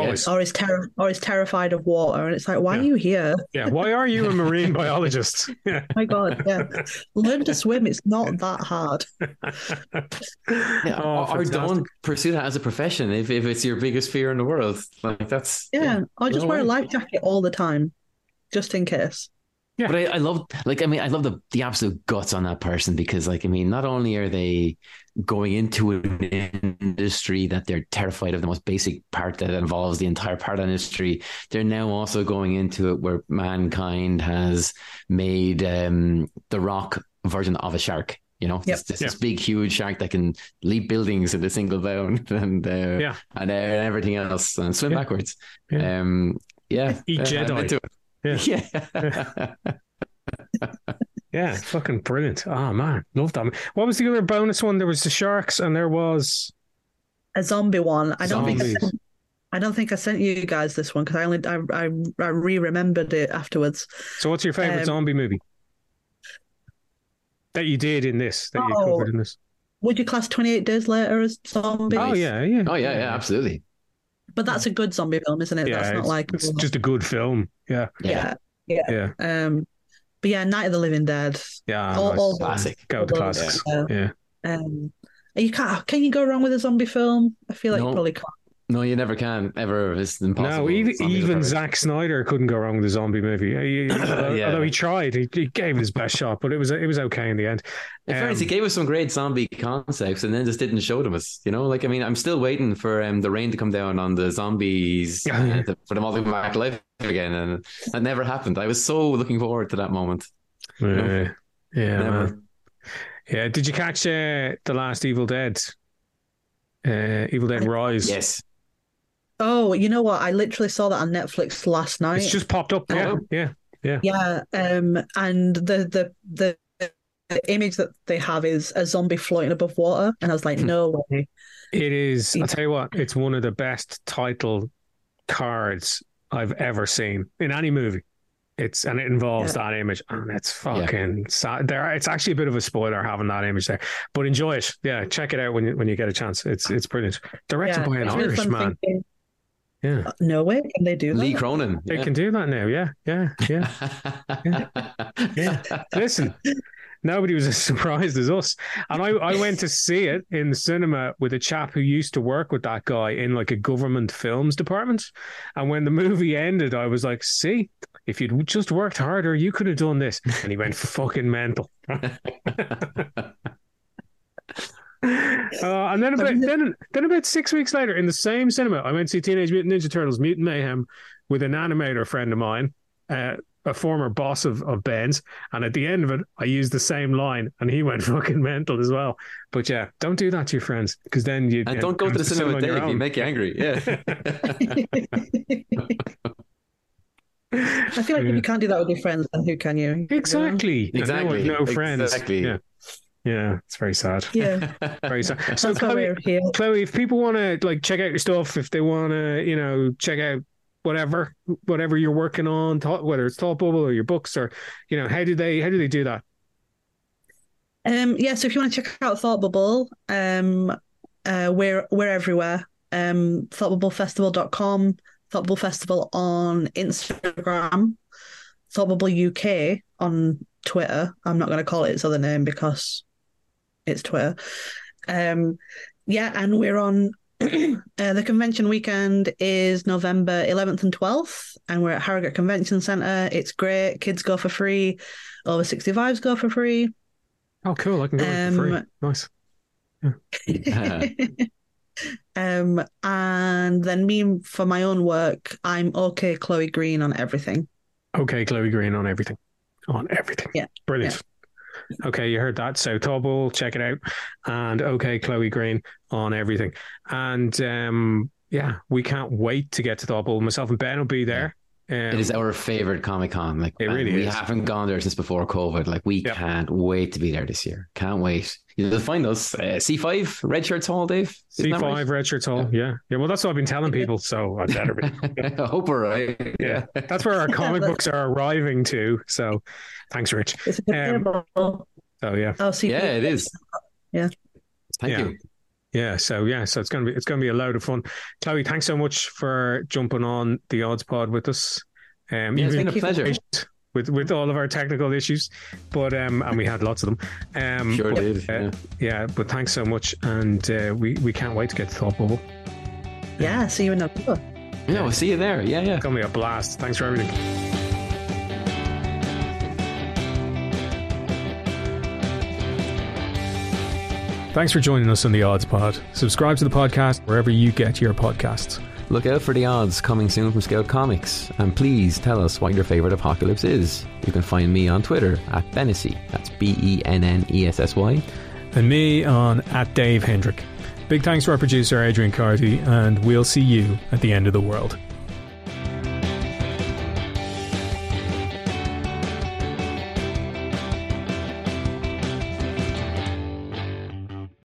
[SPEAKER 1] always.
[SPEAKER 3] or is ter- or is terrified of water and it's like why
[SPEAKER 1] Yeah.
[SPEAKER 3] are you here?
[SPEAKER 1] Yeah. Why are you a marine biologist? Yeah.
[SPEAKER 3] my god, yeah. Learn to swim, it's not that hard.
[SPEAKER 2] Yeah,
[SPEAKER 1] Oh,
[SPEAKER 2] or, or don't pursue that as a profession if, if it's your biggest fear in the world. Like that's
[SPEAKER 3] Yeah. Or just
[SPEAKER 2] No
[SPEAKER 3] wear a life jacket all the time. Just in case.
[SPEAKER 1] Yeah.
[SPEAKER 2] But I, I love, like, I mean, I love the the absolute guts on that person because, like, I mean, not only are they going into an industry that they're terrified of, the most basic part that involves the entire part of the industry, they're now also going into it where mankind has made um, the Rock version of a shark. You know,
[SPEAKER 3] Yep.
[SPEAKER 2] this, this,
[SPEAKER 1] Yeah.
[SPEAKER 2] big, huge shark that can leap buildings in a single bound and uh,
[SPEAKER 1] Yeah.
[SPEAKER 2] and, uh, and everything else and swim
[SPEAKER 1] Yeah.
[SPEAKER 2] backwards.
[SPEAKER 1] Yeah.
[SPEAKER 2] Um, yeah,
[SPEAKER 1] Eat
[SPEAKER 2] uh,
[SPEAKER 1] Jedi.
[SPEAKER 2] into it.
[SPEAKER 1] Yeah.
[SPEAKER 2] yeah.
[SPEAKER 1] Yeah, fucking brilliant. Oh man, love that. What was the other bonus one? There was the sharks, and there was
[SPEAKER 3] A zombie one. I don't think I sent, I don't think I sent you guys this one because I only I I, I re-remembered it afterwards.
[SPEAKER 1] so. What's your favorite
[SPEAKER 3] Um,
[SPEAKER 1] zombie movie that you did in this? That you
[SPEAKER 3] Oh,
[SPEAKER 1] covered in this?
[SPEAKER 3] Would you class 28 Days Later as zombie?
[SPEAKER 1] Oh yeah, yeah.
[SPEAKER 2] Oh yeah, yeah, absolutely.
[SPEAKER 3] But that's a good zombie film, isn't it?
[SPEAKER 1] Yeah,
[SPEAKER 3] that's not
[SPEAKER 1] it's,
[SPEAKER 3] like
[SPEAKER 1] it's just a good film. Yeah,
[SPEAKER 3] yeah.
[SPEAKER 1] yeah,
[SPEAKER 3] Um, but yeah, Night of the Living Dead.
[SPEAKER 1] yeah.
[SPEAKER 3] All-
[SPEAKER 1] nice.
[SPEAKER 3] all
[SPEAKER 2] Classic.
[SPEAKER 1] Go with the classics.
[SPEAKER 3] uh,
[SPEAKER 1] Yeah,
[SPEAKER 3] Um, you can't. Can you go wrong with a zombie film? I feel like
[SPEAKER 2] No.
[SPEAKER 3] you probably can't.
[SPEAKER 2] No, you never can ever. It's impossible.
[SPEAKER 1] no, even even. Zack Snyder couldn't go wrong with the zombie movie. He- although,
[SPEAKER 2] Yeah.
[SPEAKER 1] although he tried, he, he gave it his best shot, but it was it was okay in the end.
[SPEAKER 2] In fairness, he
[SPEAKER 1] Um,
[SPEAKER 2] gave us some great zombie concepts and then just didn't show them us. You know, like I mean, I'm still waiting for um, the rain to come down on the zombies uh, to- for them all to come back life again, and that never happened. I was so looking forward to that moment.
[SPEAKER 1] Yeah, yeah,
[SPEAKER 2] Never.
[SPEAKER 1] yeah. Did you catch uh, the last Evil Dead? uh, Evil Dead Rise.
[SPEAKER 2] Yes.
[SPEAKER 3] Oh, you know what? I literally saw that on Netflix last night.
[SPEAKER 1] It's just popped up. Yeah,
[SPEAKER 2] Oh.
[SPEAKER 1] yeah, yeah.
[SPEAKER 3] Yeah, um, and the the the image that they have is a zombie floating above water, and I was like,
[SPEAKER 1] Hmm.
[SPEAKER 3] no way.
[SPEAKER 1] It is. I'll tell you what. It's one of the best title cards I've ever seen in any movie. It's and it involves that image, and it's fucking sad. There, it's actually a bit of a spoiler having that image there, but enjoy it. Yeah, check it out when you when you get a chance. It's it's brilliant. Directed
[SPEAKER 3] Yeah,
[SPEAKER 1] by an
[SPEAKER 3] it's
[SPEAKER 1] Irish man.
[SPEAKER 3] thinking,
[SPEAKER 1] Yeah, uh,
[SPEAKER 3] No way, can they do that?
[SPEAKER 2] Lee Cronin.
[SPEAKER 1] they can do that now. Yeah, yeah, yeah. Yeah. Listen, nobody was as surprised as us. And I, I went to see it in the cinema with a chap who used to work with that guy in like a government films department. And when the movie ended, I was like, see, if you'd just worked harder, you could have done this. And he went fucking mental. Uh, and then about then, then about six weeks later, in the same cinema, I went to see Teenage Mutant Ninja Turtles: Mutant Mayhem with an animator friend of mine, uh, a former boss of, of Ben's, and at the end of it, I used the same line, and he went fucking mental as well. But yeah, don't do that to your friends because then you
[SPEAKER 2] And don't go to the cinema with
[SPEAKER 1] on your
[SPEAKER 2] Dave. He make you angry. Yeah.
[SPEAKER 3] I feel like if you can't do that with your friends, then who can you?
[SPEAKER 1] Exactly. And now
[SPEAKER 2] Exactly.
[SPEAKER 1] I've no friends.
[SPEAKER 2] Exactly.
[SPEAKER 1] Yeah. Yeah, it's very sad.
[SPEAKER 3] Yeah,
[SPEAKER 1] Very sad. So Chloe. Chloe, if people want to like check out your stuff, if they want to, you know, check out whatever, whatever you're working on, thought, whether it's Thought Bubble or your books, or you know, how do they, how do they do that?
[SPEAKER 3] Um, yeah, so if you want to check out Thought Bubble, um, uh, we're we're everywhere. Um, thoughtbubblefestival.com, Thought Bubble Festival on Instagram, Thought Bubble UK on Twitter. I'm not going to call it its other name because it's Twitter. Um, yeah, and we're on. uh, the convention weekend is November 11th and 12th, and we're at Harrogate Convention Centre. It's great. Kids go for free. Over 65s go for free.
[SPEAKER 1] Oh, cool! I can go um, for free. Nice.
[SPEAKER 3] um, and then me for my own work, I'm okay, Chloe Green on everything.
[SPEAKER 1] Okay, Chloe Green on everything, on everything.
[SPEAKER 3] Yeah,
[SPEAKER 1] brilliant. Yeah. Okay, you heard that. So Tobble, check it out, and okay, Chloe Green on everything, and um, yeah, we can't wait to get to Tobble. Myself and Ben will be there.
[SPEAKER 2] Um, it is our favorite Comic Con. Like
[SPEAKER 1] it really
[SPEAKER 2] we
[SPEAKER 1] is.
[SPEAKER 2] haven't gone there since before COVID. Like we yep. can't wait to be there this year. Can't wait. You'll find us uh, C five Red Shirts Hall, Dave.
[SPEAKER 1] C five right? Red Shirts Hall. Yeah. yeah, yeah. Well, that's what I've been telling people. So I better be.
[SPEAKER 2] I hope we're right.
[SPEAKER 1] Yeah, that's where our comic books are arriving to. So thanks, Rich.
[SPEAKER 3] It's a um,
[SPEAKER 1] so yeah.
[SPEAKER 3] Oh, C5.
[SPEAKER 2] yeah, it is.
[SPEAKER 3] Yeah.
[SPEAKER 2] Thank
[SPEAKER 1] yeah.
[SPEAKER 2] you.
[SPEAKER 1] Yeah, so yeah, so it's gonna be it's gonna be a load of fun. Chloe, thanks so much for jumping on the Odds Pod with us.
[SPEAKER 2] Um, yeah, it's been a pleasure
[SPEAKER 1] with with all of our technical issues, but um, and we had lots of them. Um,
[SPEAKER 2] sure
[SPEAKER 1] but,
[SPEAKER 2] did.
[SPEAKER 1] Uh,
[SPEAKER 2] yeah.
[SPEAKER 1] yeah, but thanks so much, and uh, we we can't wait to get to Thought Bubble.
[SPEAKER 3] Yeah, see you in November.
[SPEAKER 2] Yeah, we'll see you there. Yeah, yeah.
[SPEAKER 1] It's gonna be a blast. Thanks for everything. Thanks for joining us on the Odds Pod. Subscribe to the podcast wherever you get your podcasts.
[SPEAKER 2] Look out for the odds coming soon from Scout Comics, and please tell us what your favorite apocalypse is. You can find me on Twitter at Bennessy, that's B E N N E S S Y,
[SPEAKER 1] and me on at Dave Hendrick. Big thanks to our producer Adrian Carty, and we'll see you at the end of the world.